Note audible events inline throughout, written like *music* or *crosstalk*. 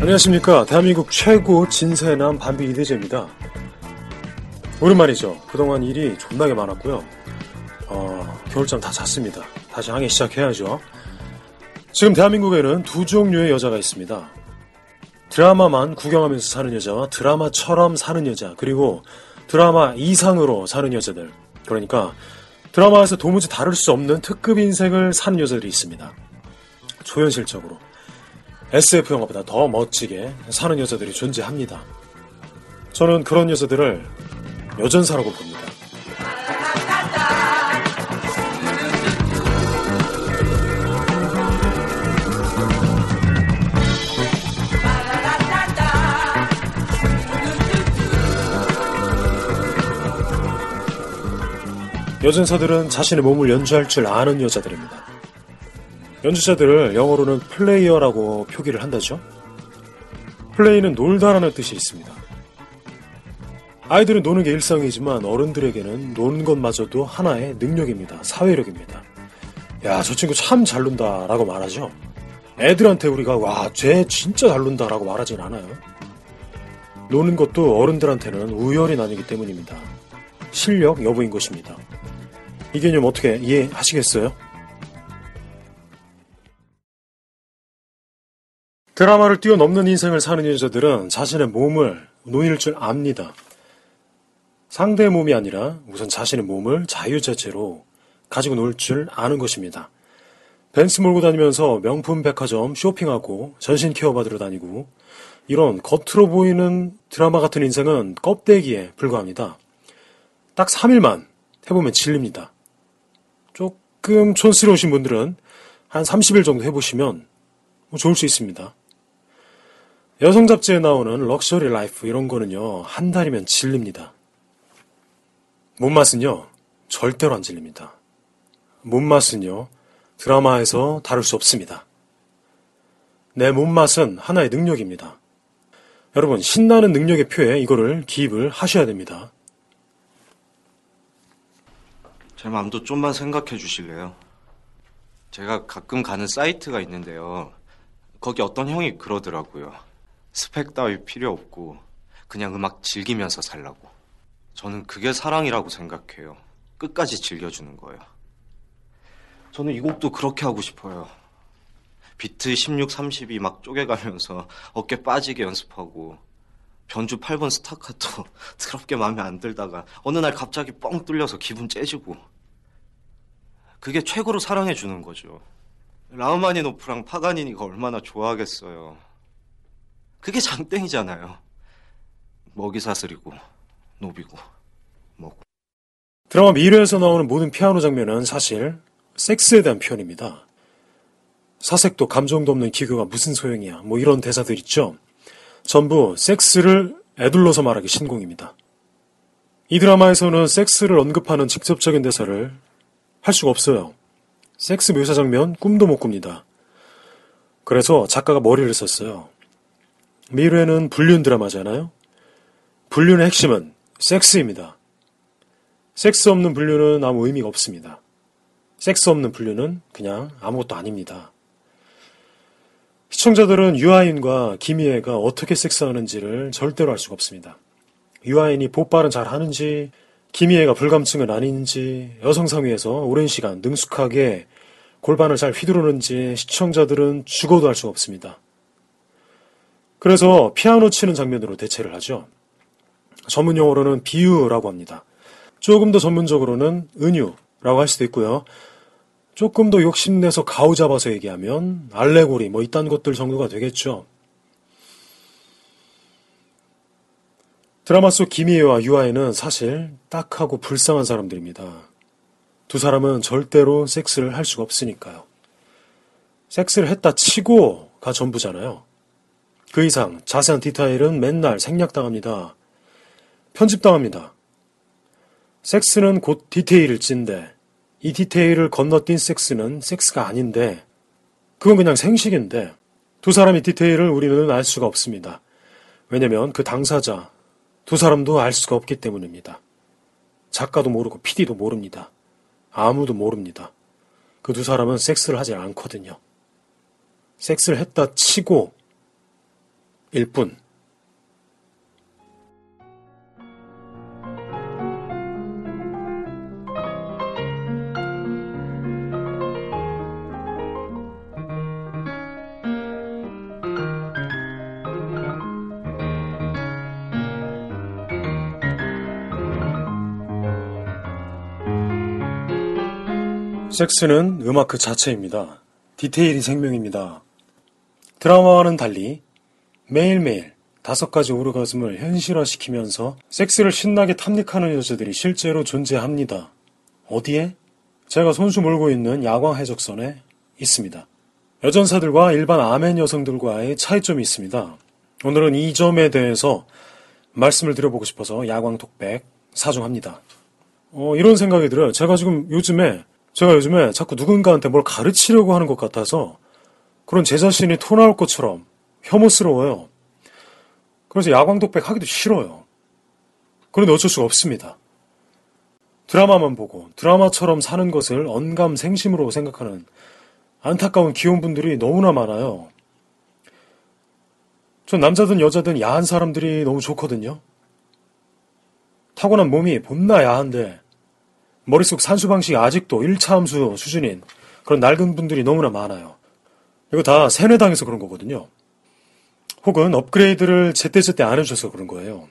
안녕하십니까. 대한민국 최고 진세남 반비 이대재입니다. 오랜만이죠. 그동안 일이 존나게 많았고요. 어, 겨울잠 다 잤습니다. 다시 항해 시작해야죠. 지금 대한민국에는 두 종류의 여자가 있습니다. 드라마만 구경하면서 사는 여자와 드라마처럼 사는 여자, 그리고 드라마 이상으로 사는 여자들. 그러니까 드라마에서 도무지 다룰 수 없는 특급 인생을 사는 여자들이 있습니다. 초현실적으로. SF 영화보다 더 멋지게 사는 여자들이 존재합니다. 저는 그런 여자들을 여전사라고 봅니다. 여전사들은 자신의 몸을 연주할 줄 아는 여자들입니다. 연주자들을 영어로는 플레이어라고 표기를 한다죠. 플레이는 놀다라는 뜻이 있습니다. 아이들은 노는 게 일상이지만 어른들에게는 노는 것마저도 하나의 능력입니다. 사회력입니다. 야, 저 친구 참 잘 논다 라고 말하죠. 애들한테 우리가 와, 쟤 진짜 잘 논다 라고 말하진 않아요. 노는 것도 어른들한테는 우열이 나뉘기 때문입니다. 실력 여부인 것입니다. 이 개념 어떻게 이해하시겠어요? 드라마를 뛰어넘는 인생을 사는 여자들은 자신의 몸을 노일 줄 압니다. 상대의 몸이 아니라 우선 자신의 몸을 자유자재로 가지고 놀 줄 아는 것입니다. 벤츠 몰고 다니면서 명품 백화점 쇼핑하고 전신 케어 받으러 다니고 이런 겉으로 보이는 드라마 같은 인생은 껍데기에 불과합니다. 딱 3일만 해보면 질립니다. 조금 촌스러우신 분들은 한 30일 정도 해보시면 뭐 좋을 수 있습니다. 여성 잡지에 나오는 luxury life 이런 거는요, 한 달이면 질립니다. 몸맛은요, 절대로 안 질립니다. 몸맛은요, 드라마에서 다룰 수 없습니다. 내 몸맛은 하나의 능력입니다. 여러분, 신나는 능력의 표에 이거를 기입을 하셔야 됩니다. 제 마음도 좀만 생각해 주실래요? 제가 가끔 가는 사이트가 있는데요. 거기 어떤 형이 그러더라고요. 스펙 따위 필요 없고 그냥 음악 즐기면서 살라고. 저는 그게 사랑이라고 생각해요. 끝까지 즐겨주는 거예요. 저는 이 곡도 그렇게 하고 싶어요. 비트 16, 32 막 쪼개가면서 *laughs* 어깨 빠지게 연습하고 변주 8번 스타카토 *laughs* 더럽게 마음에 안 들다가 어느 날 갑자기 뻥 뚫려서 기분 째지고 그게 최고로 사랑해 주는 거죠. 라우마니노프랑 파가니니가 얼마나 좋아하겠어요. 그게 장땡이잖아요. 먹이 사슬이고 노비고 먹고. 드라마 미래에서 나오는 모든 피아노 장면은 사실 섹스에 대한 표현입니다. 사색도 감정도 없는 기교가 무슨 소용이야. 뭐 이런 대사들 있죠. 전부 섹스를 애둘러서 말하기 신공입니다. 이 드라마에서는 섹스를 언급하는 직접적인 대사를 할 수가 없어요. 섹스 묘사 장면 꿈도 못 꿉니다. 그래서 작가가 머리를 썼어요. 미래는 불륜 드라마잖아요. 불륜의 핵심은 섹스입니다. 섹스 없는 불륜은 아무 의미가 없습니다. 섹스 없는 불륜은 그냥 아무것도 아닙니다. 시청자들은 유아인과 김희애가 어떻게 섹스하는지를 절대로 알 수가 없습니다. 유아인이 보빨은 잘 하는지, 김희애가 불감증은 아닌지, 여성 상위에서 오랜 시간 능숙하게 골반을 잘 휘두르는지 시청자들은 죽어도 알 수가 없습니다. 그래서 피아노 치는 장면으로 대체를 하죠. 전문 용어로는 비유라고 합니다. 조금 더 전문적으로는 은유라고 할 수도 있고요. 조금 더 욕심내서 가오 잡아서 얘기하면 알레고리 뭐 이딴 것들 정도가 되겠죠. 드라마 속 김희애와 유아애는 사실 딱하고 불쌍한 사람들입니다. 두 사람은 절대로 섹스를 할 수가 없으니까요. 섹스를 했다 치고가 전부잖아요. 그 이상 자세한 디테일은 맨날 생략당합니다. 편집당합니다. 섹스는 곧 디테일을 찐데 이 디테일을 건너뛴 섹스는 섹스가 아닌데 그건 그냥 생식인데 두 사람의 디테일을 우리는 알 수가 없습니다. 왜냐면 그 당사자 두 사람도 알 수가 없기 때문입니다. 작가도 모르고 PD도 모릅니다. 아무도 모릅니다. 그 두 사람은 섹스를 하지 않거든요. 섹스를 했다 치고 일 뿐. 섹스는 음악 그 자체입니다. 디테일이 생명입니다. 드라마와는 달리 매일매일 다섯 가지 오르가즘을 현실화시키면서 섹스를 신나게 탐닉하는 여자들이 실제로 존재합니다. 어디에? 제가 손수 몰고 있는 야광 해적선에 있습니다. 여전사들과 일반 아멘 여성들과의 차이점이 있습니다. 오늘은 이 점에 대해서 말씀을 드려보고 싶어서 야광 톡백 사중합니다. 어, 이런 생각이 들어요. 제가 지금 요즘에 제가 요즘에 자꾸 누군가한테 뭘 가르치려고 하는 것 같아서 그런 제 자신이 토 나올 것처럼 혐오스러워요. 그래서 야광독백 하기도 싫어요. 그런데 어쩔 수가 없습니다. 드라마만 보고 드라마처럼 사는 것을 언감 생심으로 생각하는 안타까운 귀여운 분들이 너무나 많아요. 전 남자든 여자든 야한 사람들이 너무 좋거든요. 타고난 몸이 못나 야한데 머릿속 산수 방식이 아직도 1차 함수 수준인 그런 낡은 분들이 너무나 많아요. 이거 다 세뇌당해서 그런 거거든요. 혹은 업그레이드를 제때제때 안 해줘서 그런 거예요.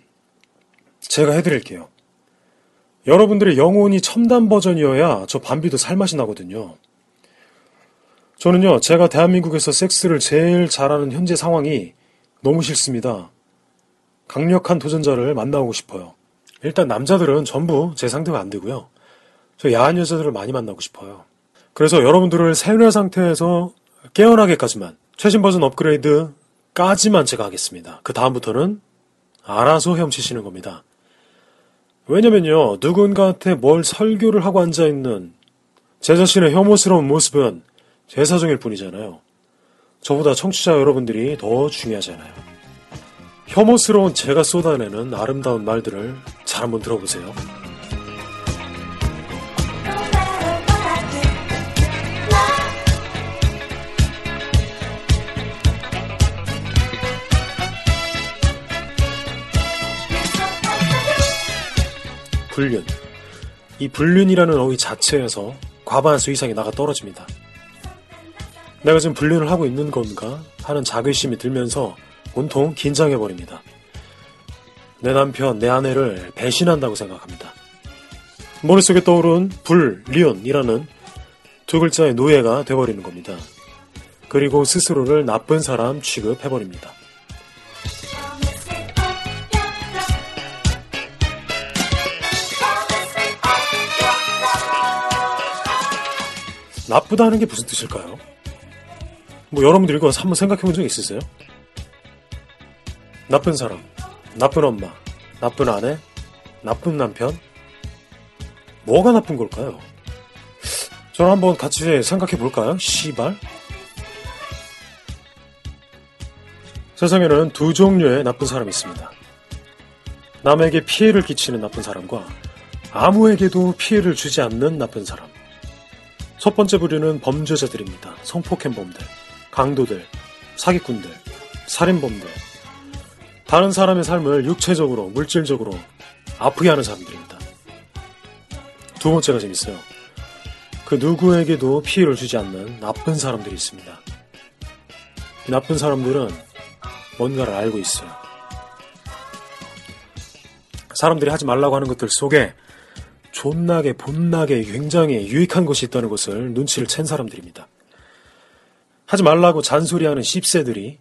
제가 해드릴게요. 여러분들의 영혼이 첨단 버전이어야 저 밤비도 살맛이 나거든요. 저는요, 제가 대한민국에서 섹스를 제일 잘하는 현재 상황이 너무 싫습니다. 강력한 도전자를 만나고 싶어요. 일단 남자들은 전부 제 상대가 안 되고요. 저 야한 여자들을 많이 만나고 싶어요. 그래서 여러분들을 세뇌 상태에서 깨어나게까지만 최신 버전 업그레이드 까지만 제가 하겠습니다. 그 다음부터는 알아서 헤엄치시는 겁니다. 왜냐면요, 누군가한테 뭘 설교를 하고 앉아있는 제 자신의 혐오스러운 모습은 제 사정일 뿐이잖아요. 저보다 청취자 여러분들이 더 중요하잖아요. 혐오스러운 제가 쏟아내는 아름다운 말들을 잘 한번 들어보세요. 불륜. 이 불륜이라는 어휘 자체에서 과반수 이상이 나가 떨어집니다. 내가 지금 불륜을 하고 있는 건가 하는 자괴심이 들면서 온통 긴장해버립니다. 내 남편, 내 아내를 배신한다고 생각합니다. 머릿속에 떠오른 불륜이라는 두 글자의 노예가 돼버리는 겁니다. 그리고 스스로를 나쁜 사람 취급해버립니다. 나쁘다는 게 무슨 뜻일까요? 뭐 여러분들 이거 한번 생각해 본 적 있으세요? 나쁜 사람, 나쁜 엄마, 나쁜 아내, 나쁜 남편? 뭐가 나쁜 걸까요? 저는 한번 같이 생각해 볼까요? 시발? 세상에는 두 종류의 나쁜 사람이 있습니다. 남에게 피해를 끼치는 나쁜 사람과 아무에게도 피해를 주지 않는 나쁜 사람. 첫 번째 부류는 범죄자들입니다. 성폭행범들, 강도들, 사기꾼들, 살인범들. 다른 사람의 삶을 육체적으로, 물질적으로 아프게 하는 사람들입니다. 두 번째가 재밌어요. 그 누구에게도 피해를 주지 않는 나쁜 사람들이 있습니다. 이 나쁜 사람들은 뭔가를 알고 있어요. 사람들이 하지 말라고 하는 것들 속에 존나게 본나게 굉장히 유익한 것이 있다는 것을 눈치를 챈 사람들입니다. 하지 말라고 잔소리하는 씹새들이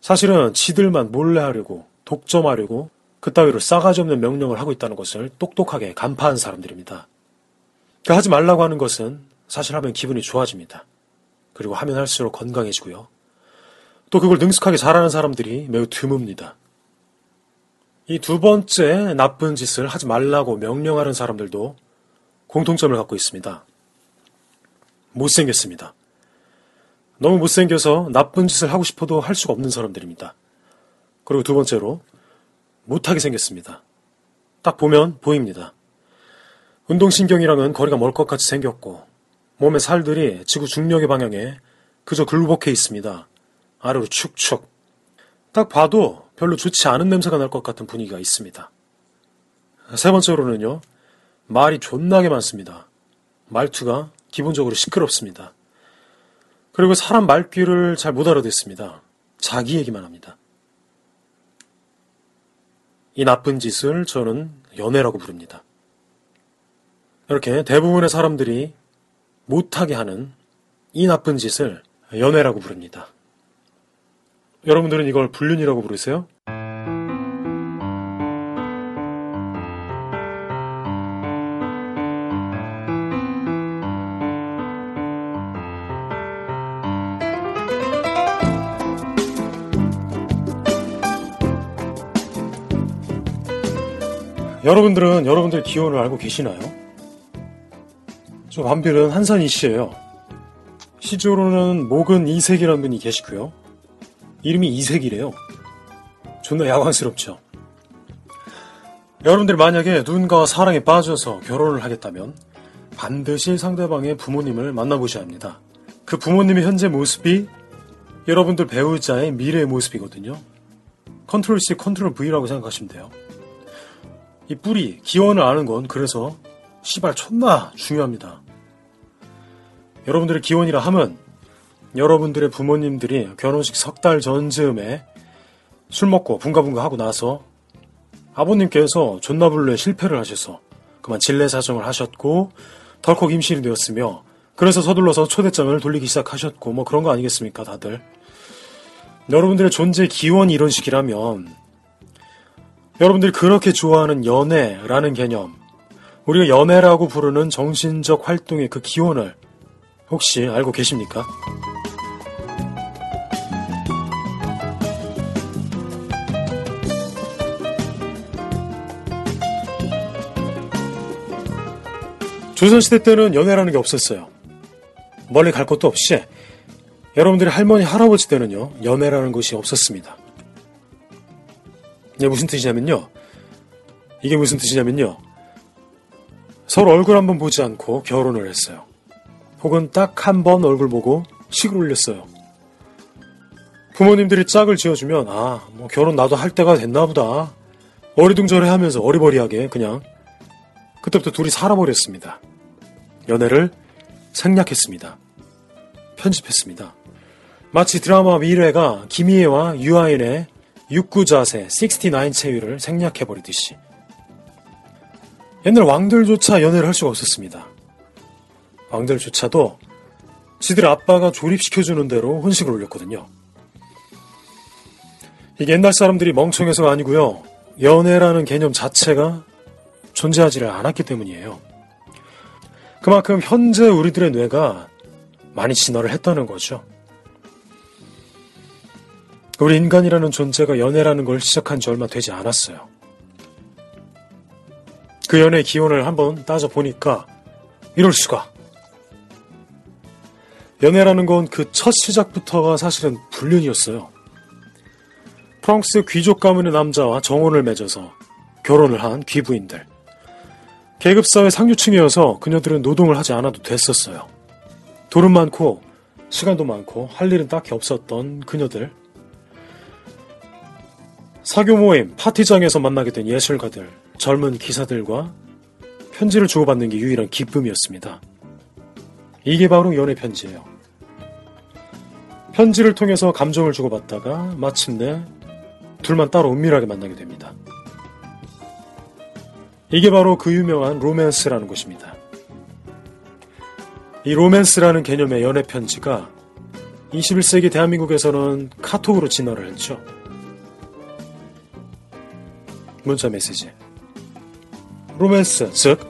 사실은 지들만 몰래 하려고 독점하려고 그따위로 싸가지 없는 명령을 하고 있다는 것을 똑똑하게 간파한 사람들입니다. 그 하지 말라고 하는 것은 사실 하면 기분이 좋아집니다. 그리고 하면 할수록 건강해지고요. 또 그걸 능숙하게 잘하는 사람들이 매우 드뭅니다. 이 두 번째 나쁜 짓을 하지 말라고 명령하는 사람들도 공통점을 갖고 있습니다. 못생겼습니다. 너무 못생겨서 나쁜 짓을 하고 싶어도 할 수가 없는 사람들입니다. 그리고 두 번째로 못하게 생겼습니다. 딱 보면 보입니다. 운동신경이랑은 거리가 멀 것 같이 생겼고 몸의 살들이 지구 중력의 방향에 그저 굴복해 있습니다. 아래로 축축. 딱 봐도 별로 좋지 않은 냄새가 날 것 같은 분위기가 있습니다. 세 번째로는요, 말이 존나게 많습니다. 말투가 기본적으로 시끄럽습니다. 그리고 사람 말귀를 잘 못 알아듣습니다. 자기 얘기만 합니다. 이 나쁜 짓을 저는 연애라고 부릅니다. 이렇게 대부분의 사람들이 못하게 하는 이 나쁜 짓을 연애라고 부릅니다. 여러분들은 이걸 불륜이라고 부르세요? 여러분들은 여러분들 기원을 알고 계시나요? 저 밤필은 한산이 씨예요. 시조로는 목은 이색이라는 분이 계시고요. 이름이 이색이래요. 존나 야광스럽죠. 여러분들이 만약에 누군가와 사랑에 빠져서 결혼을 하겠다면 반드시 상대방의 부모님을 만나보셔야 합니다. 그 부모님의 현재 모습이 여러분들 배우자의 미래의 모습이거든요. Control C, Control V라고 생각하시면 돼요. 이 뿌리, 기원을 아는 건 그래서 시발 존나 중요합니다. 여러분들의 기원이라 함은 여러분들의 부모님들이 결혼식 석 달 전 즈음에 술 먹고 붕가붕가 하고 나서 아버님께서 존나불루에 실패를 하셔서 그만 질내 사정을 하셨고 덜컥 임신이 되었으며 그래서 서둘러서 초대장을 돌리기 시작하셨고 뭐 그런 거 아니겠습니까 다들? 여러분들의 존재 기원이 이런 식이라면 여러분들이 그렇게 좋아하는 연애라는 개념 우리가 연애라고 부르는 정신적 활동의 그 기원을 혹시 알고 계십니까? 조선시대 때는 연애라는 게 없었어요. 멀리 갈 것도 없이 여러분들이 할머니, 할아버지 때는요, 연애라는 것이 없었습니다. 이게 무슨 뜻이냐면요. 이게 무슨 뜻이냐면요. 서로 얼굴 한번 보지 않고 결혼을 했어요. 혹은 딱 한 번 얼굴 보고 식을 올렸어요. 부모님들이 짝을 지어주면, 아, 뭐 결혼 나도 할 때가 됐나 보다. 어리둥절해 하면서 어리버리하게 그냥 그때부터 둘이 살아버렸습니다. 연애를 생략했습니다. 편집했습니다. 마치 드라마 미래가 김희애와 유아인의 육구자세 69 체위를 생략해버리듯이 옛날 왕들조차 연애를 할 수가 없었습니다. 왕들조차도 지들 아빠가 조립시켜주는 대로 혼식을 올렸거든요. 이게 옛날 사람들이 멍청해서가 아니고요. 연애라는 개념 자체가 존재하지를 않았기 때문이에요. 그만큼 현재 우리들의 뇌가 많이 진화를 했다는 거죠. 우리 인간이라는 존재가 연애라는 걸 시작한 지 얼마 되지 않았어요. 그 연애의 기원을 한번 따져보니까 이럴 수가. 연애라는 건 그 첫 시작부터가 사실은 불륜이었어요. 프랑스 귀족 가문의 남자와 정혼을 맺어서 결혼을 한 귀부인들. 계급사회 상류층이어서 그녀들은 노동을 하지 않아도 됐었어요. 돈은 많고 시간도 많고 할 일은 딱히 없었던 그녀들. 사교 모임, 파티장에서 만나게 된 예술가들, 젊은 기사들과 편지를 주고받는 게 유일한 기쁨이었습니다. 이게 바로 연애 편지예요. 편지를 통해서 감정을 주고받다가 마침내 둘만 따로 은밀하게 만나게 됩니다. 이게 바로 그 유명한 로맨스라는 것입니다. 이 로맨스라는 개념의 연애 편지가 21세기 대한민국에서는 카톡으로 진화를 했죠. 문자 메시지. 로맨스, 즉,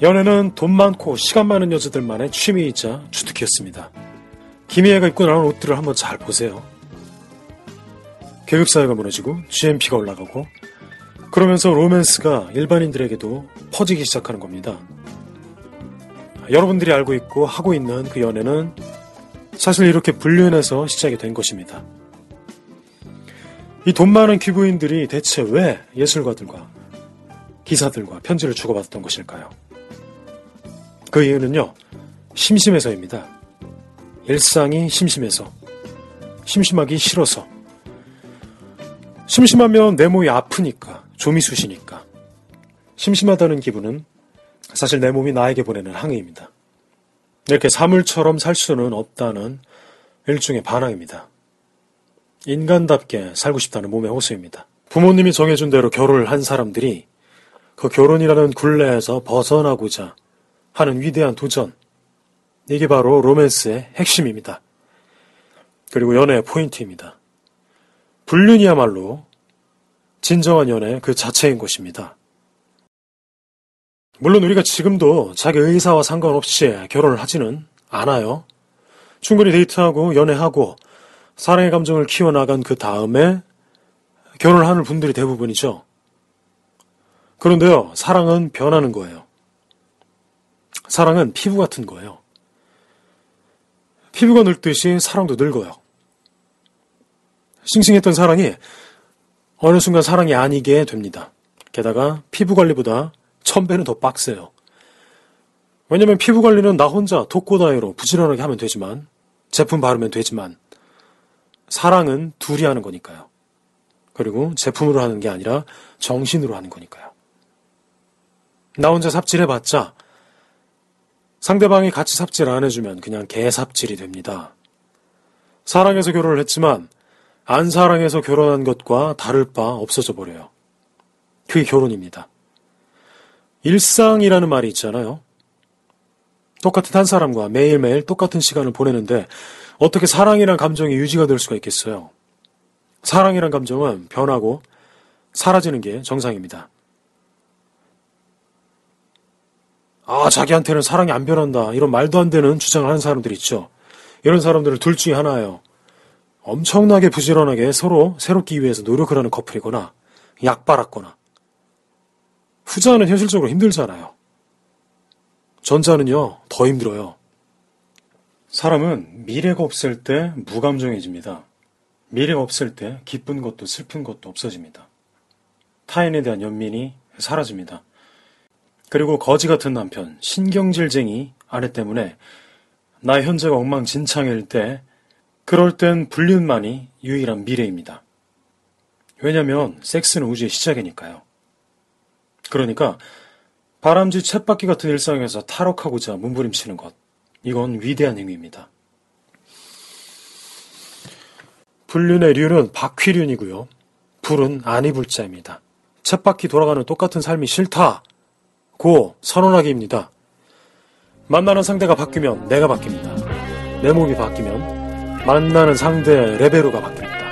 연애는 돈 많고 시간 많은 여자들만의 취미이자 주특기였습니다. 김희애가 입고 나온 옷들을 한번 잘 보세요. 계급사회가 무너지고 GMP가 올라가고 그러면서 로맨스가 일반인들에게도 퍼지기 시작하는 겁니다. 여러분들이 알고 있고 하고 있는 그 연애는 사실 이렇게 불륜에서 시작이 된 것입니다. 이 돈 많은 기부인들이 대체 왜 예술가들과 기사들과 편지를 주고받았던 것일까요? 그 이유는요, 심심해서입니다. 일상이 심심해서, 심심하기 싫어서, 심심하면 내 몸이 아프니까, 좀이 쑤시니까, 심심하다는 기분은 사실 내 몸이 나에게 보내는 항의입니다. 이렇게 사물처럼 살 수는 없다는 일종의 반항입니다. 인간답게 살고 싶다는 몸의 호소입니다. 부모님이 정해준 대로 결혼을 한 사람들이 그 결혼이라는 굴레에서 벗어나고자 하는 위대한 도전. 이게 바로 로맨스의 핵심입니다. 그리고 연애의 포인트입니다. 불륜이야말로 진정한 연애 그 자체인 것입니다. 물론 우리가 지금도 자기 의사와 상관없이 결혼을 하지는 않아요. 충분히 데이트하고 연애하고 사랑의 감정을 키워나간 그 다음에 결혼을 하는 분들이 대부분이죠. 그런데요, 사랑은 변하는 거예요. 사랑은 피부 같은 거예요. 피부가 늙듯이 사랑도 늙어요. 싱싱했던 사랑이 어느 순간 사랑이 아니게 됩니다. 게다가 피부 관리보다 천 배는 더 빡세요. 왜냐면 피부 관리는 나 혼자 독고다이로 부지런하게 하면 되지만, 제품 바르면 되지만, 사랑은 둘이 하는 거니까요. 그리고 제품으로 하는 게 아니라 정신으로 하는 거니까요. 나 혼자 삽질해봤자 상대방이 같이 삽질 안 해주면 그냥 개삽질이 됩니다. 사랑해서 결혼을 했지만 안 사랑해서 결혼한 것과 다를 바 없어져 버려요. 그게 결혼입니다. 일상이라는 말이 있잖아요. 똑같은 한 사람과 매일매일 똑같은 시간을 보내는데 어떻게 사랑이란 감정이 유지가 될 수가 있겠어요? 사랑이란 감정은 변하고 사라지는 게 정상입니다. 아, 자기한테는 사랑이 안 변한다. 이런 말도 안 되는 주장을 하는 사람들 있죠. 이런 사람들은 둘 중에 하나예요. 엄청나게 부지런하게 서로 새롭기 위해서 노력을 하는 커플이거나 약 빨았거나 후자는 현실적으로 힘들잖아요. 전자는요, 더 힘들어요. 사람은 미래가 없을 때 무감정해집니다. 미래가 없을 때 기쁜 것도 슬픈 것도 없어집니다. 타인에 대한 연민이 사라집니다. 그리고 거지 같은 남편, 신경질쟁이 아내 때문에 나의 현재가 엉망진창일 때 그럴 땐 불륜만이 유일한 미래입니다. 왜냐면 섹스는 우주의 시작이니까요. 그러니까 바람쥐 쳇바퀴 같은 일상에서 탈옥하고자 몸부림치는 것. 이건 위대한 행위입니다. 불륜의 륜은 바퀴륜이고요. 불은 아니불자입니다. 쳇바퀴 돌아가는 똑같은 삶이 싫다. 고 선언하기입니다. 만나는 상대가 바뀌면 내가 바뀝니다. 내 몸이 바뀌면 만나는 상대 레베루가 바뀝니다.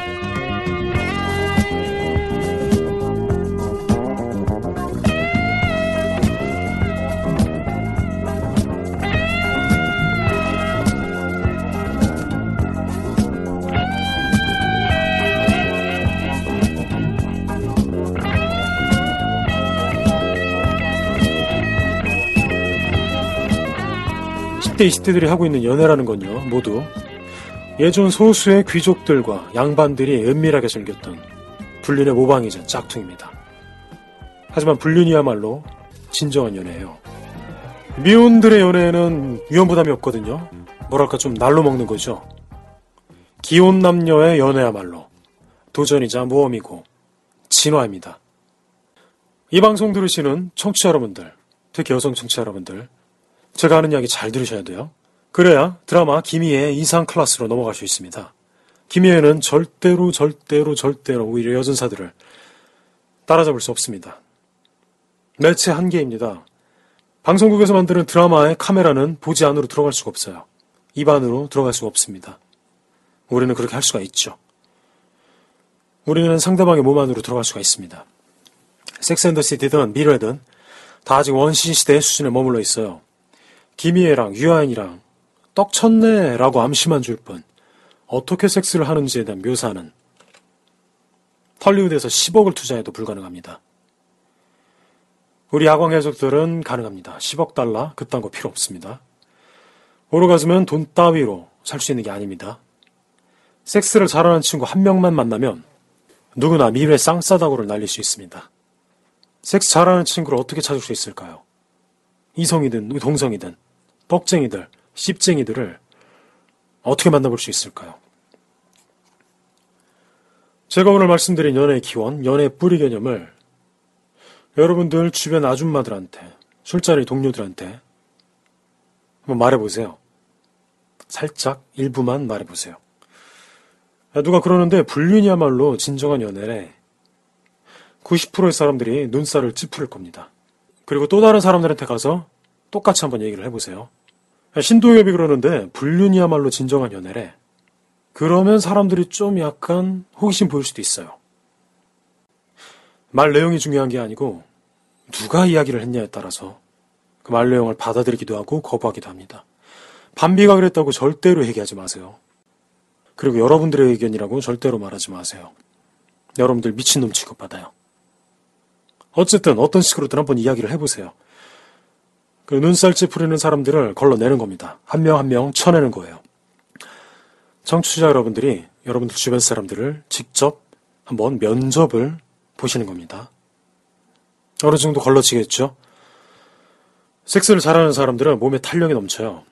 10대, 20대들이 하고 있는 연애라는 건요, 모두 예전 소수의 귀족들과 양반들이 은밀하게 즐겼던 불륜의 모방이자 짝퉁입니다. 하지만 불륜이야말로 진정한 연애예요. 미혼들의 연애에는 위험 부담이 없거든요. 뭐랄까 좀 날로 먹는 거죠. 기혼 남녀의 연애야말로 도전이자 모험이고 진화입니다. 이 방송 들으시는 청취자 여러분들, 특히 여성 청취자 여러분들, 제가 하는 이야기 잘 들으셔야 돼요. 그래야 드라마 김희애 이상 클래스로 넘어갈 수 있습니다. 김희애는 절대로 절대로 절대로 오히려 여전사들을 따라잡을 수 없습니다. 매체 한계입니다. 방송국에서 만드는 드라마의 카메라는 보지 안으로 들어갈 수가 없어요. 입 안으로 들어갈 수가 없습니다. 우리는 그렇게 할 수가 있죠. 우리는 상대방의 몸 안으로 들어갈 수가 있습니다. 섹스앤더시티든 미래든 다 아직 원신 시대의 수준에 머물러 있어요. 김희애랑 유아인이랑 떡 쳤네 라고 암시만 줄 뿐 어떻게 섹스를 하는지에 대한 묘사는 헐리우드에서 10억을 투자해도 불가능합니다. 우리 야광 해적들은 가능합니다. 10억 달러 그딴 거 필요 없습니다. 오르가즘은 돈 따위로 살 수 있는 게 아닙니다. 섹스를 잘하는 친구 한 명만 만나면 누구나 미래 쌍싸다구를 날릴 수 있습니다. 섹스 잘하는 친구를 어떻게 찾을 수 있을까요? 이성이든 동성이든 뻑쟁이들, 씹쟁이들을 어떻게 만나볼 수 있을까요? 제가 오늘 말씀드린 연애의 기원, 연애의 뿌리 개념을 여러분들 주변 아줌마들한테, 술자리 동료들한테 한번 말해보세요. 살짝 일부만 말해보세요. 누가 그러는데 불륜이야말로 진정한 연애래. 90%의 사람들이 눈살을 찌푸릴 겁니다. 그리고 또 다른 사람들한테 가서 똑같이 한번 얘기를 해보세요. 신동엽이 그러는데 불륜이야말로 진정한 연애래. 그러면 사람들이 좀 약간 호기심 보일 수도 있어요. 말 내용이 중요한 게 아니고 누가 이야기를 했냐에 따라서 그 말 내용을 받아들이기도 하고 거부하기도 합니다. 반비가 그랬다고 절대로 얘기하지 마세요. 그리고 여러분들의 의견이라고 절대로 말하지 마세요. 여러분들 미친놈 취급받아요. 어쨌든 어떤 식으로든 한번 이야기를 해보세요. 그 눈살 찌푸리는 사람들을 걸러내는 겁니다. 한명 한 명 쳐내는 거예요. 청취자 여러분들이 여러분들 주변 사람들을 직접 한번 면접을 보시는 겁니다. 어느 정도 걸러지겠죠? 섹스를 잘하는 사람들은 몸에 탄력이 넘쳐요.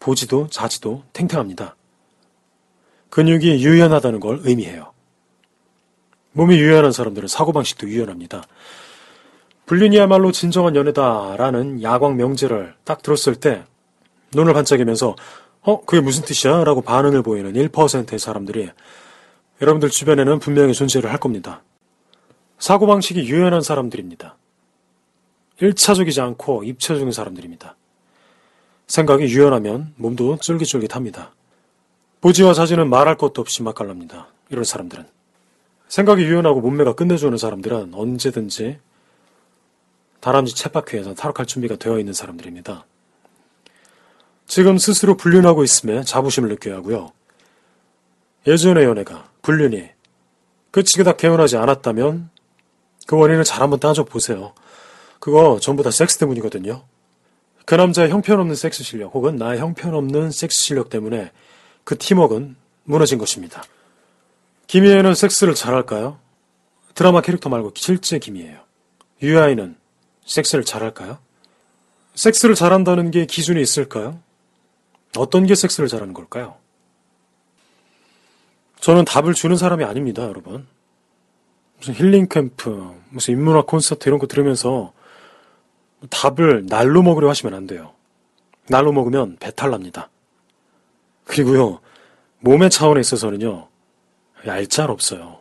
보지도 자지도 탱탱합니다. 근육이 유연하다는 걸 의미해요. 몸이 유연한 사람들은 사고방식도 유연합니다. 불륜이야말로 진정한 연애다라는 야광 명제를 딱 들었을 때 눈을 반짝이면서 어? 그게 무슨 뜻이야? 라고 반응을 보이는 1%의 사람들이 여러분들 주변에는 분명히 존재를 할 겁니다. 사고방식이 유연한 사람들입니다. 1차적이지 않고 입체적인 사람들입니다. 생각이 유연하면 몸도 쫄깃쫄깃합니다. 보지와 자지는 말할 것도 없이 맛깔납니다. 이런 사람들은. 생각이 유연하고 몸매가 끝내주는 사람들은 언제든지 다람쥐 챗바퀴에서 탈옥할 준비가 되어 있는 사람들입니다. 지금 스스로 불륜하고 있음에 자부심을 느껴야 하고요. 예전의 연애가, 불륜이 끝이 그닥 개운하지 않았다면 그 원인을 잘 한번 따져보세요. 그거 전부 다 섹스 때문이거든요. 그 남자의 형편없는 섹스 실력 혹은 나의 형편없는 섹스 실력 때문에 그 팀워크는 무너진 것입니다. 김희애는 섹스를 잘할까요? 드라마 캐릭터 말고 실제 김희애예요. 유아이는 섹스를 잘할까요? 섹스를 잘한다는 게 기준이 있을까요? 어떤 게 섹스를 잘하는 걸까요? 저는 답을 주는 사람이 아닙니다, 여러분. 무슨 힐링 캠프, 무슨 인문학 콘서트 이런 거 들으면서 답을 날로 먹으려 하시면 안 돼요. 날로 먹으면 배탈 납니다. 그리고요, 몸의 차원에 있어서는요, 얄짤 없어요.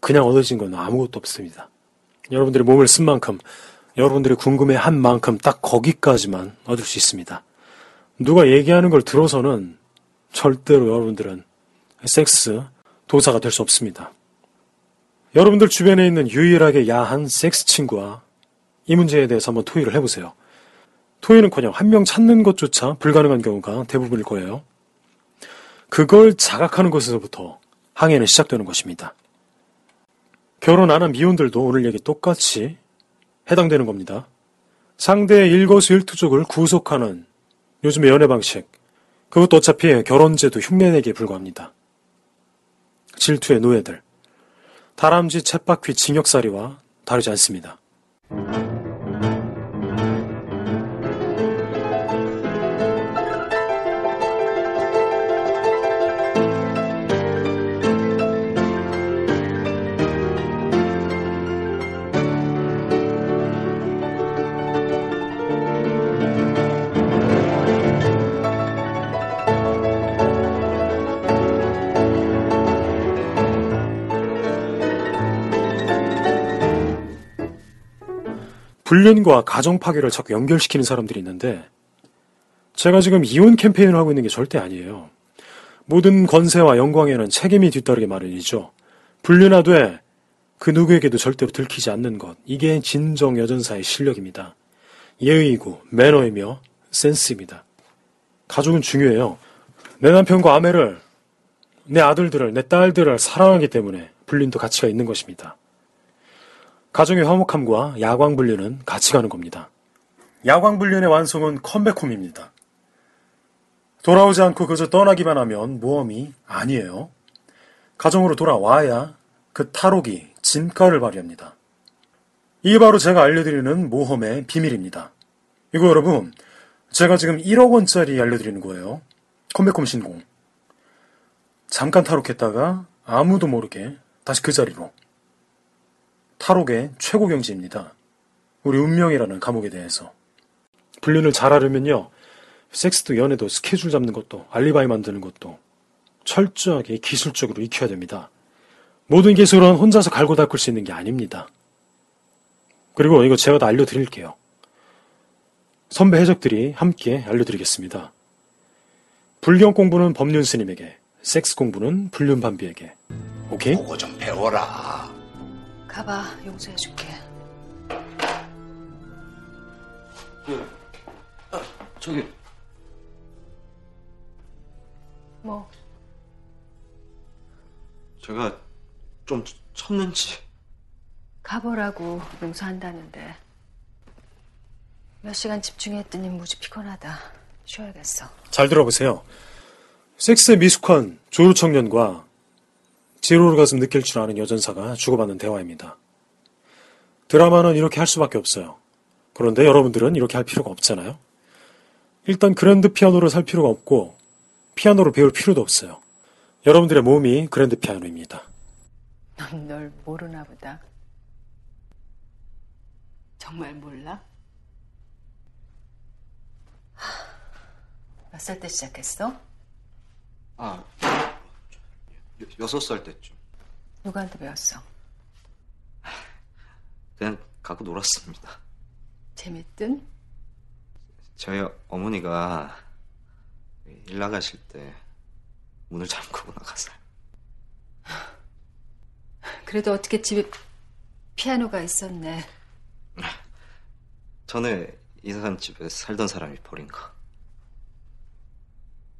그냥 얻어진 건 아무것도 없습니다. 여러분들이 몸을 쓴 만큼, 여러분들이 궁금해 한 만큼 딱 거기까지만 얻을 수 있습니다. 누가 얘기하는 걸 들어서는 절대로 여러분들은 섹스 도사가 될 수 없습니다. 여러분들 주변에 있는 유일하게 야한 섹스 친구와 이 문제에 대해서 한번 토의를 해보세요. 토의는커녕 한 명 찾는 것조차 불가능한 경우가 대부분일 거예요. 그걸 자각하는 것에서부터 항해는 시작되는 것입니다. 결혼 안 한 미혼들도 오늘 얘기 똑같이 해당되는 겁니다. 상대의 일거수일투족을 구속하는 요즘의 연애 방식, 그것도 어차피 결혼제도 흉내내기에 불과합니다. 질투의 노예들, 다람쥐 챗바퀴 징역살이와 다르지 않습니다. 불륜과 가정 파괴를 자꾸 연결시키는 사람들이 있는데 제가 지금 이혼 캠페인을 하고 있는 게 절대 아니에요. 모든 권세와 영광에는 책임이 뒤따르게 마련이죠. 불륜하되 그 누구에게도 절대로 들키지 않는 것. 이게 진정 여전사의 실력입니다. 예의이고 매너이며 센스입니다. 가족은 중요해요. 내 남편과 아내를, 내 아들들을, 내 딸들을 사랑하기 때문에 불륜도 가치가 있는 것입니다. 가정의 화목함과 야광 불륜은 같이 가는 겁니다. 야광 불륜의 완성은 컴백홈입니다. 돌아오지 않고 그저 떠나기만 하면 모험이 아니에요. 가정으로 돌아와야 그 탈옥이 진가를 발휘합니다. 이게 바로 제가 알려드리는 모험의 비밀입니다. 이거 여러분, 제가 지금 1억 원짜리 알려드리는 거예요. 컴백홈 신공. 잠깐 탈옥했다가 아무도 모르게 다시 그 자리로. 탈옥의 최고 경지입니다. 우리 운명이라는 감옥에 대해서. 불륜을 잘하려면요. 섹스도 연애도 스케줄 잡는 것도 알리바이 만드는 것도 철저하게 기술적으로 익혀야 됩니다. 모든 기술은 혼자서 갈고 닦을 수 있는 게 아닙니다. 그리고 이거 제가 다 알려드릴게요. 선배 해적들이 함께 알려드리겠습니다. 불경 공부는 법륜 스님에게, 섹스 공부는 불륜 반비에게. 오케이? 보고 좀 배워라. 가봐, 용서해줄게. 저기 뭐, 제가 좀 쳤는지 가보라고 용서한다는데. 몇 시간 집중했더니 무지 피곤하다. 쉬어야겠어. 잘 들어보세요. 섹스에 미숙한 조루 청년과 지로를 가슴 느낄 줄 아는 여전사가 주고받는 대화입니다. 드라마는 이렇게 할 수밖에 없어요. 그런데 여러분들은 이렇게 할 필요가 없잖아요. 일단 그랜드 피아노를 살 필요가 없고 피아노를 배울 필요도 없어요. 여러분들의 몸이 그랜드 피아노입니다. 넌 널 모르나 보다. 정말 몰라? 몇 살 때 시작했어? 아 여- 여섯 살 때쯤 누구한테 배웠어? 그냥 갖고 놀았습니다. 재밌든? 저희 어머니가 일 나가실 때 문을 잠그고 나가서요. 그래도 어떻게 집에 피아노가 있었네. 전에 이사 간 집에 살던 사람이 버린 거.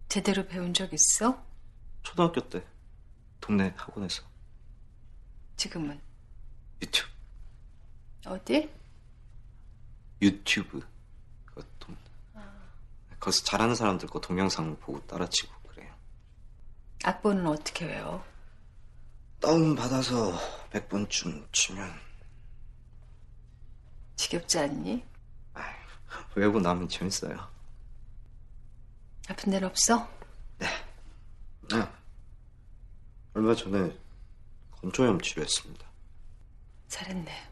제대로 배운 적 있어? 초등학교 때 동네 학원에서 지금은 유튜브 어디? 유튜브 그 동... 거기서 잘하는 사람들 거 동영상 보고 따라치고 그래요. 악보는 어떻게 외워? 다운 받아서 100번쯤 치면 지겹지 않니? 아휴, 외우고 나면 재밌어요. 아픈 데는 없어? 아, 얼마 전에 건조염 치료했습니다. 잘했네.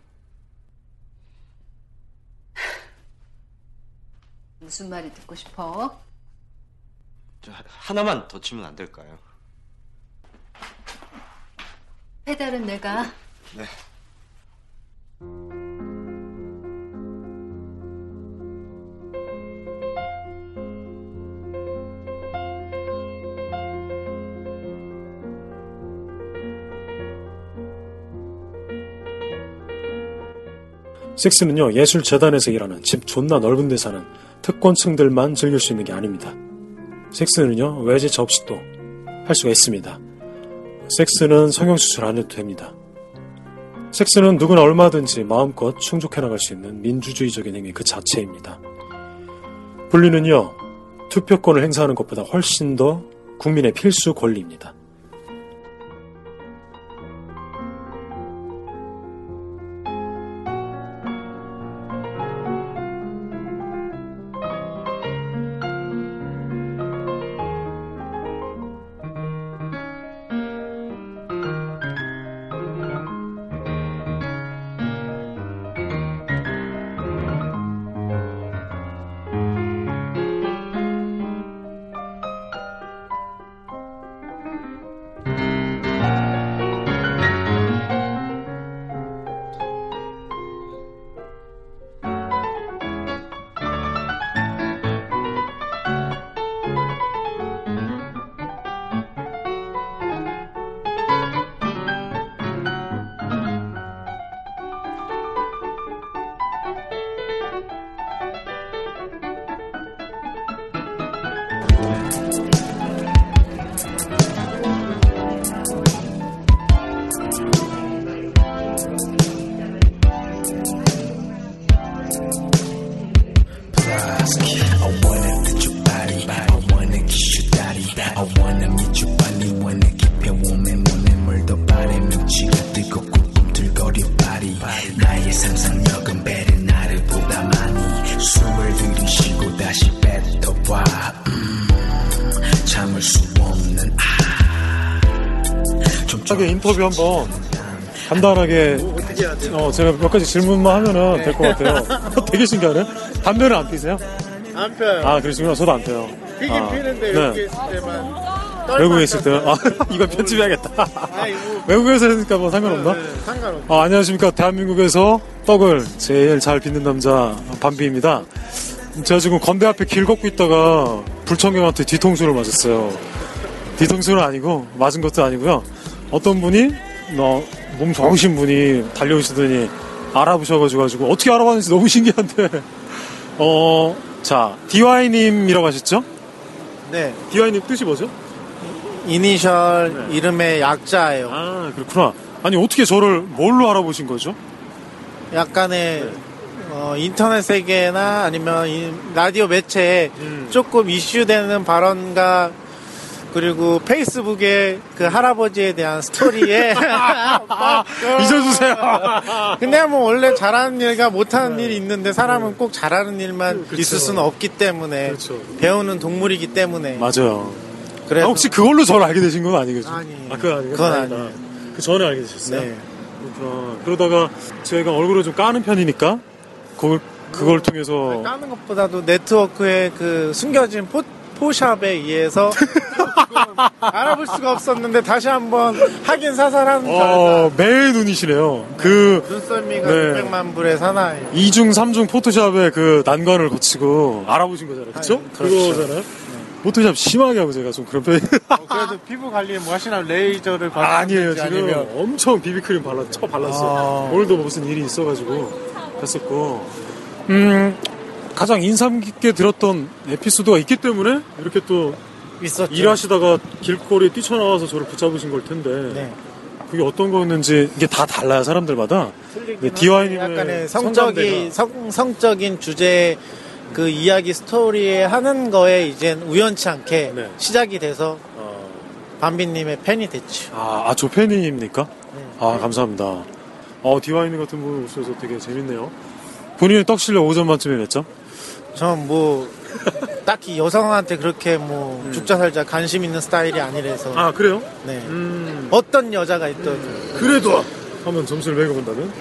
*sighs* 무슨 말이 듣고 싶어? 저, 하나만 더 치면 안 될까요? 페달은 내가 네. 섹스는요, 예술재단에서 일하는 집 존나 넓은 데 사는 특권층들만 즐길 수 있는 게 아닙니다. 섹스는요, 없이 또할 수가 있습니다. 섹스는 성형수술 안 해도 됩니다. 섹스는 누구나 얼마든지 마음껏 충족해 나갈 수 있는 민주주의적인 행위 그 자체입니다. 분리는요, 투표권을 행사하는 것보다 훨씬 더 국민의 필수 권리입니다. 나의 상상력은 배를 나를 보다 많이 숨을 들이쉬고 다시 뱉어봐 음, 참을 수 없는 아. 좀 하게 인터뷰 한번 간단하게 어, 제가 몇 가지 질문만 하면은 될 것 같아요. *laughs* 되게 신기하네. 담배는 안 피세요? 안 펴요. 아, 그러시구나. 저도 안 펴요. 피긴 아, 피는데 네. 여기 있을 때만. 외국에 있을 때. 아, 이거 편집해야겠다. *laughs* 외국에서 했으니까 뭐 상관없나? 네, 상관없어. 아, 안녕하십니까. 대한민국에서 떡을 제일 잘 빚는 남자 밤비입니다. 제가 지금 건대 앞에 길 걷고 있다가 불청객한테 뒤통수를 맞았어요. 뒤통수는 아니고 맞은 것도 아니고요. 어떤 분이 어, 몸 좋으신 분이 달려오시더니 알아보셔가지고 가지고 어떻게 알아봤는지 너무 신기한데 *laughs* 어, 자 DY님이라고 하셨죠? 네. DY님 뜻이 뭐죠? 이니셜 이름의 약자예요. 아 그렇구나. 아니 어떻게 저를 뭘로 알아보신 거죠? 약간의 네. 어, 인터넷 세계나 아니면 이 라디오 매체에 음. 조금 이슈되는 발언과 그리고 페이스북에 그 할아버지에 대한 스토리에 *laughs* 잊어주세요. *laughs* 근데 뭐 원래 잘하는 일과 못하는 일이 있는데 사람은 꼭 잘하는 일만 네. 그렇죠. 있을 수는 없기 때문에 그렇죠. 배우는 동물이기 때문에 맞아요. 그래서 아, 혹시 그걸로 저를 알게 되신 건 아니겠죠? 아니에요. 아, 그건 아니에요. 그건. 아니에요. 그 전에 알게 되셨어요? 네. 그렇구나. 그러다가 제가 얼굴을 좀 까는 편이니까 그걸, 그걸 통해서 까는 것보다도 네트워크의 그 숨겨진 포, 포샵에 의해서 *laughs* 알아볼 수가 없었는데 다시 한번 확인 사살하는 어, 매의 눈이시네요. 그 눈썰미가 네. 600만 불의 사나이. 2중, 3중 포토샵의 그 난관을 거치고 알아보신 거잖아요. 그쵸? 아, 그렇죠. 그거잖아요. 포토샵 심하게 하고 제가 좀 그런 편이 어, 그래도 피부 관리에 뭐 하시나 레이저를 아, 아니에요. 지금 아니면 엄청 비비크림 발라, 쳐 발랐어요. 아. 오늘도 무슨 일이 있어가지고 했었고, 음, 가장 인상 깊게 들었던 에피소드가 있기 때문에 이렇게 또 있었죠. 일하시다가 길거리에 뛰쳐나와서 저를 붙잡으신 걸 텐데, 네. 그게 어떤 거였는지 이게 다 달라요, 사람들마다. 네, DY님의 약간의 성적인 성, 성적인 주제 그 이야기 스토리에 하는 거에 이젠 우연치 않게 네. 시작이 돼서 어, 밤비님의 팬이 됐죠. 아, 아, 조 팬입니까? 네. 아, 감사합니다. 어, 디와이님 같은 분 오셔서 되게 재밌네요. 본인의 떡 실력 5점 만점에 몇 점? 전 뭐 *laughs* 딱히 여성한테 그렇게 뭐 음. 죽자 살자 관심 있는 스타일이 아니라서 아, 그래요? 네. 음, 어떤 여자가 있든 그래도 한번 점수를 매겨본다면?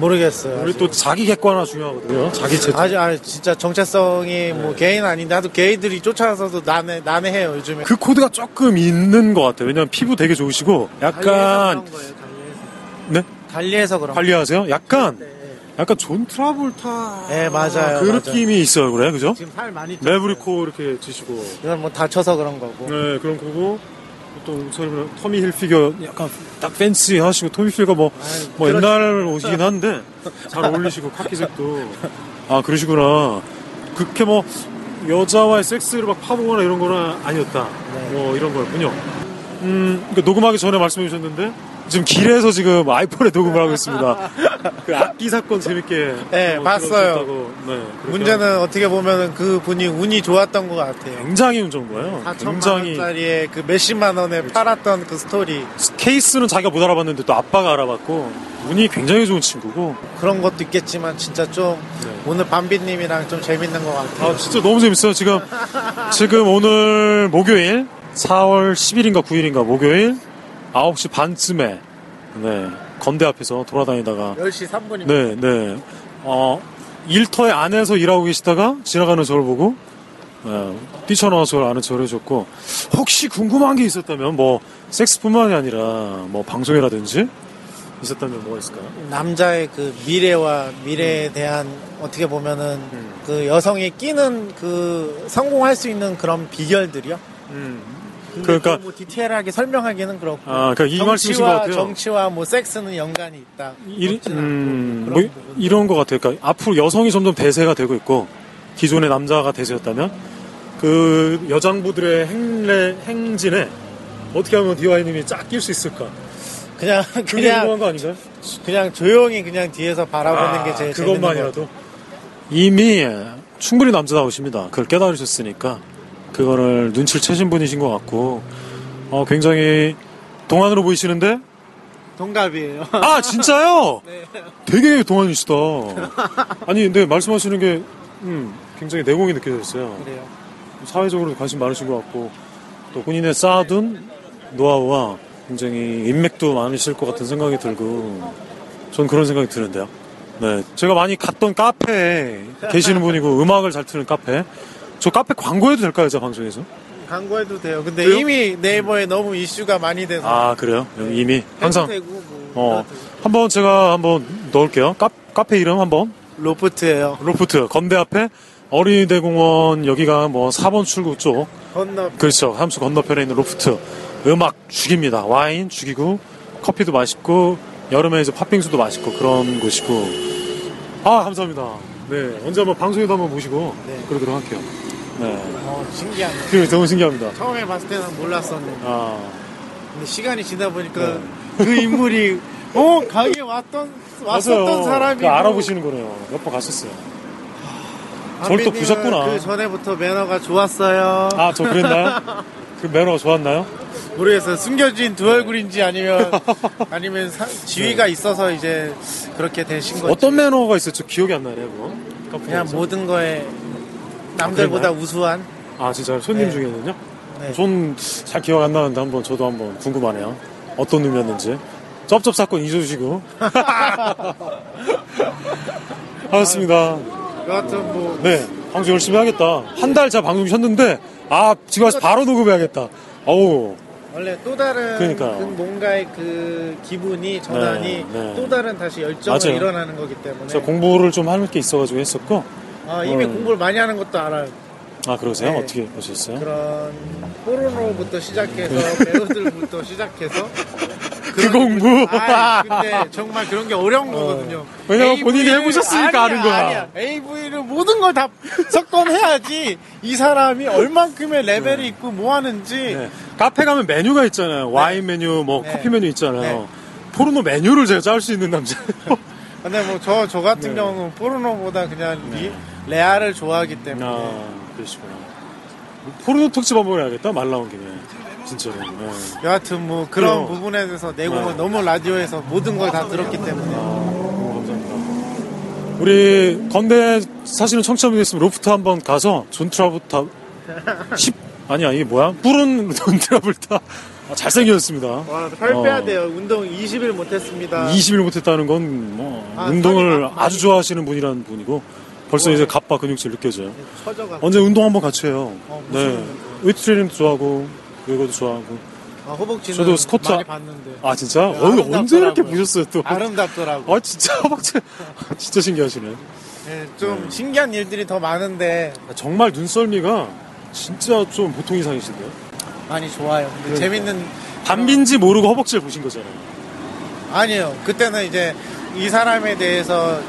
모르겠어요. 우리 또 자기 객관화 중요하거든요. 자기 제 아주 아 진짜 정체성이 뭐 개인 아닌데 나도 게이들이 쫓아와서도 난해 난해해요 요즘에. 그 코드가 조금 있는 것 같아요. 왜냐면 피부 되게 좋으시고 약간 거예요. 달리해서. 네 달리해서 그런. 거. 관리하세요. 약간 네. 약간 존 트라볼타 네, 맞아요, 그 맞아요. 느낌이 있어요, 그래 그죠? 지금 살 많이 쪘어요. 레브리코 이렇게 지시고 이건 뭐 다쳐서 그런 거고. 네 그런 거고 또 저희 터미 힐피겨 약간 딱 팬시 하시고 토미 힐가 뭐, 아유, 뭐. 옛날 옷이긴 한데 잘 *laughs* 어울리시고 카키색도 아 그러시구나 그렇게 뭐 여자와의 섹스를 막 파보거나 이런 거는 아니었다 네. 뭐 이런 거였군요 음 그러니까 녹음하기 전에 말씀해 주셨는데 지금 길에서 지금 아이폰에 녹음을 하고 있습니다 그 악기 사건 재밌게 네, 뭐 봤어요. 네, 문제는 어떻게 보면은 그 분이 운이 좋았던 것 같아요. 굉장히 운 정도예요 4천만 굉장히 원짜리에 그 몇십만 원에 팔았던 그 스토리 케이스는 자기가 못 알아봤는데 또 아빠가 알아봤고 운이 굉장히 좋은 친구고 그런 것도 있겠지만 진짜 좀 네. 오늘 밤비님이랑 좀 재밌는 것 같아요. 아 진짜 너무 재밌어요 지금 지금 오늘 목요일 4월 10일인가 9일인가 목요일 9시 반쯤에 네 건대 앞에서 돌아다니다가 10시 3분입니다. 네, 네. 어, 일터의 안에서 일하고 계시다가 지나가는 저를 보고, 네, 뛰쳐나와서 저를 아는 척을 해줬고, 혹시 궁금한 게 있었다면, 뭐, 섹스뿐만이 아니라, 뭐, 방송이라든지, 있었다면 뭐가 있을까요? 남자의 그 미래와 미래에 음. 대한 어떻게 보면은 그 여성이 끼는 그 성공할 수 있는 그런 비결들이요. 근데 그러니까- 뭐 디테일하게 설명하기는 그렇고. 아, 그러니까 이 말씀이신 것 같아요. 정치와 뭐 섹스는 연관이 있다. 이, 음, 뭐, 그런 부분. 이런 것 같아요. 그러니까 앞으로 여성이 점점 대세가 되고 있고, 기존의 남자가 대세였다면, 그 여장부들의 행래, 행진에 어떻게 하면 DY님이 쫙 낄 수 있을까? 그냥 그냥 거 아닌가요? 그냥 조용히 그냥 뒤에서 바라보는 게 제일 그것만이라도 이미 충분히 남자다우십니다. 그걸 깨달으셨으니까 그거를 눈치를 채신 분이신 것 같고 어, 굉장히 동안으로 보이시는데 동갑이에요. 아 진짜요? *laughs* 네. 되게 동안이시다. 아니 근데 말씀하시는 게 음, 굉장히 내공이 느껴졌어요. 그래요. 사회적으로 관심 많으신 것 같고 또 본인의 쌓아둔 노하우와 굉장히 인맥도 많으실 것 같은 생각이 들고 전 그런 생각이 드는데요. 네, 제가 많이 갔던 카페에 계시는 분이고 음악을 잘 트는 카페. 저 카페 광고해도 될까요, 저 방송에서? 광고해도 돼요. 근데 그래요? 이미 네이버에 너무 이슈가 많이 돼서 아 그래요? 이미 항상 되고 뭐 어. 한번 제가 한번 넣을게요. 카, 카페 이름 한번 로프트예요. 로프트 건대 앞에 어린이대공원 여기가 뭐 4번 출구 쪽 건너 그렇죠. 함수 건너편에 있는 로프트. 음악 죽입니다. 와인 죽이고, 커피도 맛있고, 여름에 이제 팥빙수도 맛있고, 그런 곳이고. 아, 감사합니다. 네. 언제 한번 방송에도 한번 모시고, 네. 그러도록 할게요. 네. 어, 신기하네. 그게 너무 신기합니다. 처음에 봤을 때는 몰랐었는데 아, 근데 시간이 지나 보니까 네. 그 인물이 어 가게 왔던 왔었던 맞아요. 사람이 그 알아보시는 거네요. 몇 번 갔었어요. 저를 또 보셨구나. 그 전에부터 매너가 좋았어요. 아, 저 그랬나요? *laughs* 그 매너가 좋았나요? 모르겠어요. 숨겨진 두 얼굴인지 아니면 *laughs* 아니면 사- 지위가 있어서 이제 그렇게 되신 거지. 네. 어떤 매너가 있었죠? 기억이 안 나네요, 그거. 그냥. 모든 거에 남들보다? 우수한. 아, 진짜요? 손님 네. 중에는요? 네. 전 잘 기억 안 나는데 한번 저도 한번 궁금하네요. 어떤 놈이었는지. 쩝쩝 사건 잊어주시고. 반갑습니다. *laughs* 여하튼 뭐 네, 방송 열심히 하겠다. 한 달 자 방송 쉬었는데, 아, 지금 와서 바로 녹음해야겠다. 어우, 원래 또 다른 그러니까요. 그 뭔가의 그 기분이 전환이 네, 네. 또 다른 다시 맞아요. 일어나는 거기 때문에 제가 공부를 좀 할 게 있어가지고 했었고. 아, 이미 음. 공부를 많이 하는 것도 알아요. 아, 그러세요? 네. 어떻게 보셨어요? 그런 포르노부터 시작해서 배우들부터 시작해서 *laughs* 그 공부? 아 근데 정말 그런 게 어려운 거거든요. 왜냐면 AV 본인이 해보셨으니까 아는 거야. 아니야. AV를 모든 걸다 섞어내야지 이 사람이 얼만큼의 레벨이 있고 뭐 하는지 네. 카페 가면 메뉴가 있잖아요. 와인 메뉴, 뭐 네. 커피 메뉴 있잖아요. 네. 포르노 메뉴를 제가 짤 수 있는 남자예요. *laughs* 근데 뭐 저 저 같은 네. 경우는 포르노보다 그냥 리, real을 좋아하기 때문에 아, 그러시구나. 포르노 특집 한번 해야겠다, 말 나온 김에. 진짜로. 네. 여하튼 뭐 그런 그래요. 부분에 대해서 내공을 네. 너무 라디오에서 모든 걸 다 들었기 때문에 너무 감사합니다. 우리 건대 사시는 청취자분들 있으면 로프트 한번 가서 존 트라볼타 10 아니야 이게 뭐야? 불은 존 트라볼타 아, 잘생겼습니다. 와, 살 빼야 어. 돼요. 운동 20일 못했습니다. 20일 못했다는 건 뭐 아, 운동을 많- 많이- 아주 좋아하시는 분이라는 분이고 벌써 이제 갑바 근육질 느껴져요. 처져가. 언제 운동 한번 같이 해요. 어, 네. 웨이트 트레이닝도 좋아하고 이것도 좋아하고. 아, 허벅지는 저도 스쿼트 많이 하- 봤는데 아 진짜? 네, 어, 언제 이렇게. 보셨어요 또? 아름답더라고. 아 진짜 허벅지 *laughs* 진짜 신기하시네. 네, 좀 신기한 일들이 더 많은데 아, 정말 눈썰미가 진짜 좀 보통 이상이신데요. 많이 좋아요. 근데 그러니까. 재밌는 담빈지 모르고 허벅지를 보신 거잖아요. 아니에요. 그때는 이제 이 사람에 대해서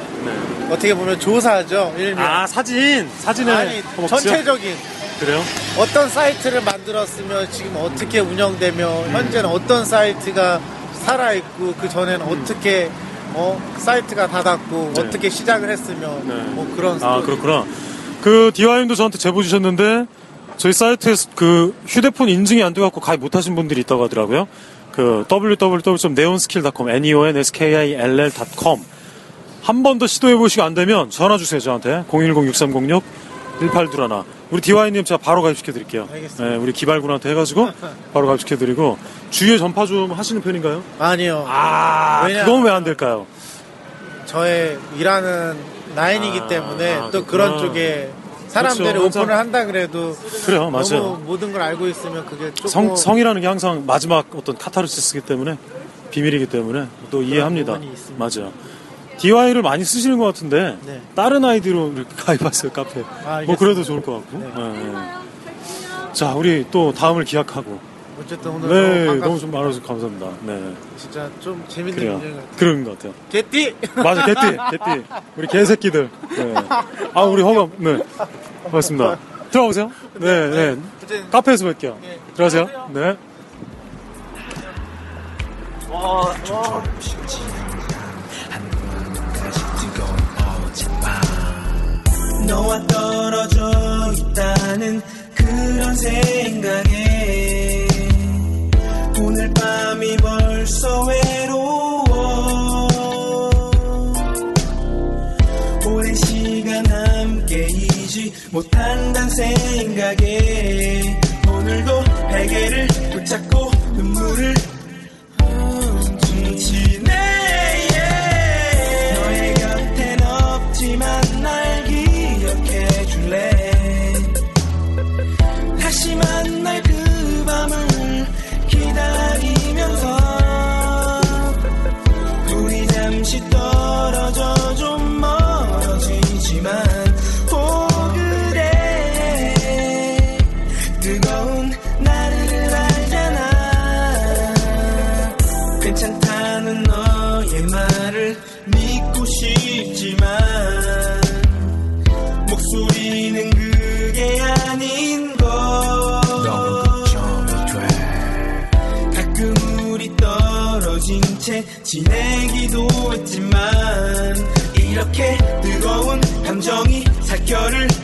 어떻게 보면 조사죠. 일명. 네. 아 사진 사진에 아니 허벅지요? 전체적인 그래요? 어떤 사이트를 만들었으면 지금 어떻게 운영되며 현재는 어떤 사이트가 살아 있고 그 전에는 어떻게 어, 사이트가 닫았고 음. 네. 어떻게 시작을 했으며 네. 뭐 그런 아 스토리. 그렇구나. 그 디와임도 저한테 제보 주셨는데 저희 사이트에서 그 휴대폰 인증이 안 돼갖고 가입 못하신 분들이 있다고 하더라고요. 그 www.neonskill.com, neonskill.com 한 번 더 시도해 보시고 안 되면 전화 주세요 저한테 010-6306 1821 우리 디와이님 제가 바로 가입시켜 드릴게요. 알겠습니다. 네, 우리 기발군한테 해가지고 바로 가입시켜 드리고 주위에 전파 좀 하시는 편인가요? 아니요. 아 그건 왜 안 될까요? 저의 일하는 라인이기 아, 때문에 아, 또 그렇구나. 그런 쪽에 사람들이 그렇죠. 오픈을 한다 그래도 그래요 맞아요. 모든 걸 알고 있으면 그게 조금 성, 성이라는 게 항상 마지막 어떤 카타르시스이기 때문에 비밀이기 때문에 또 이해합니다. 맞아요. DI를 많이 쓰시는 것 같은데 네. 다른 아이디로 이렇게 *laughs* 가입하세요 카페. 아. 뭐 그래도 좋을 것 같고. 네. 네, 네. 자 우리 또 다음을 기약하고. 어쨌든 오늘 네 너무 너무 반갑습니다. 좀 많아서 감사합니다. 네 진짜 좀 재밌는 그래요. 인연 같아요. 그런 것 같아요. 개띠 맞아 개띠 개띠 우리 개새끼들. 네. 아 우리 허감 네 반갑습니다. 들어오세요. 네, 네. 이제 카페에서 뵐게요. 예. 들어가세요. 네. 너와 떨어져 있다는 그런 생각에 정이 살결을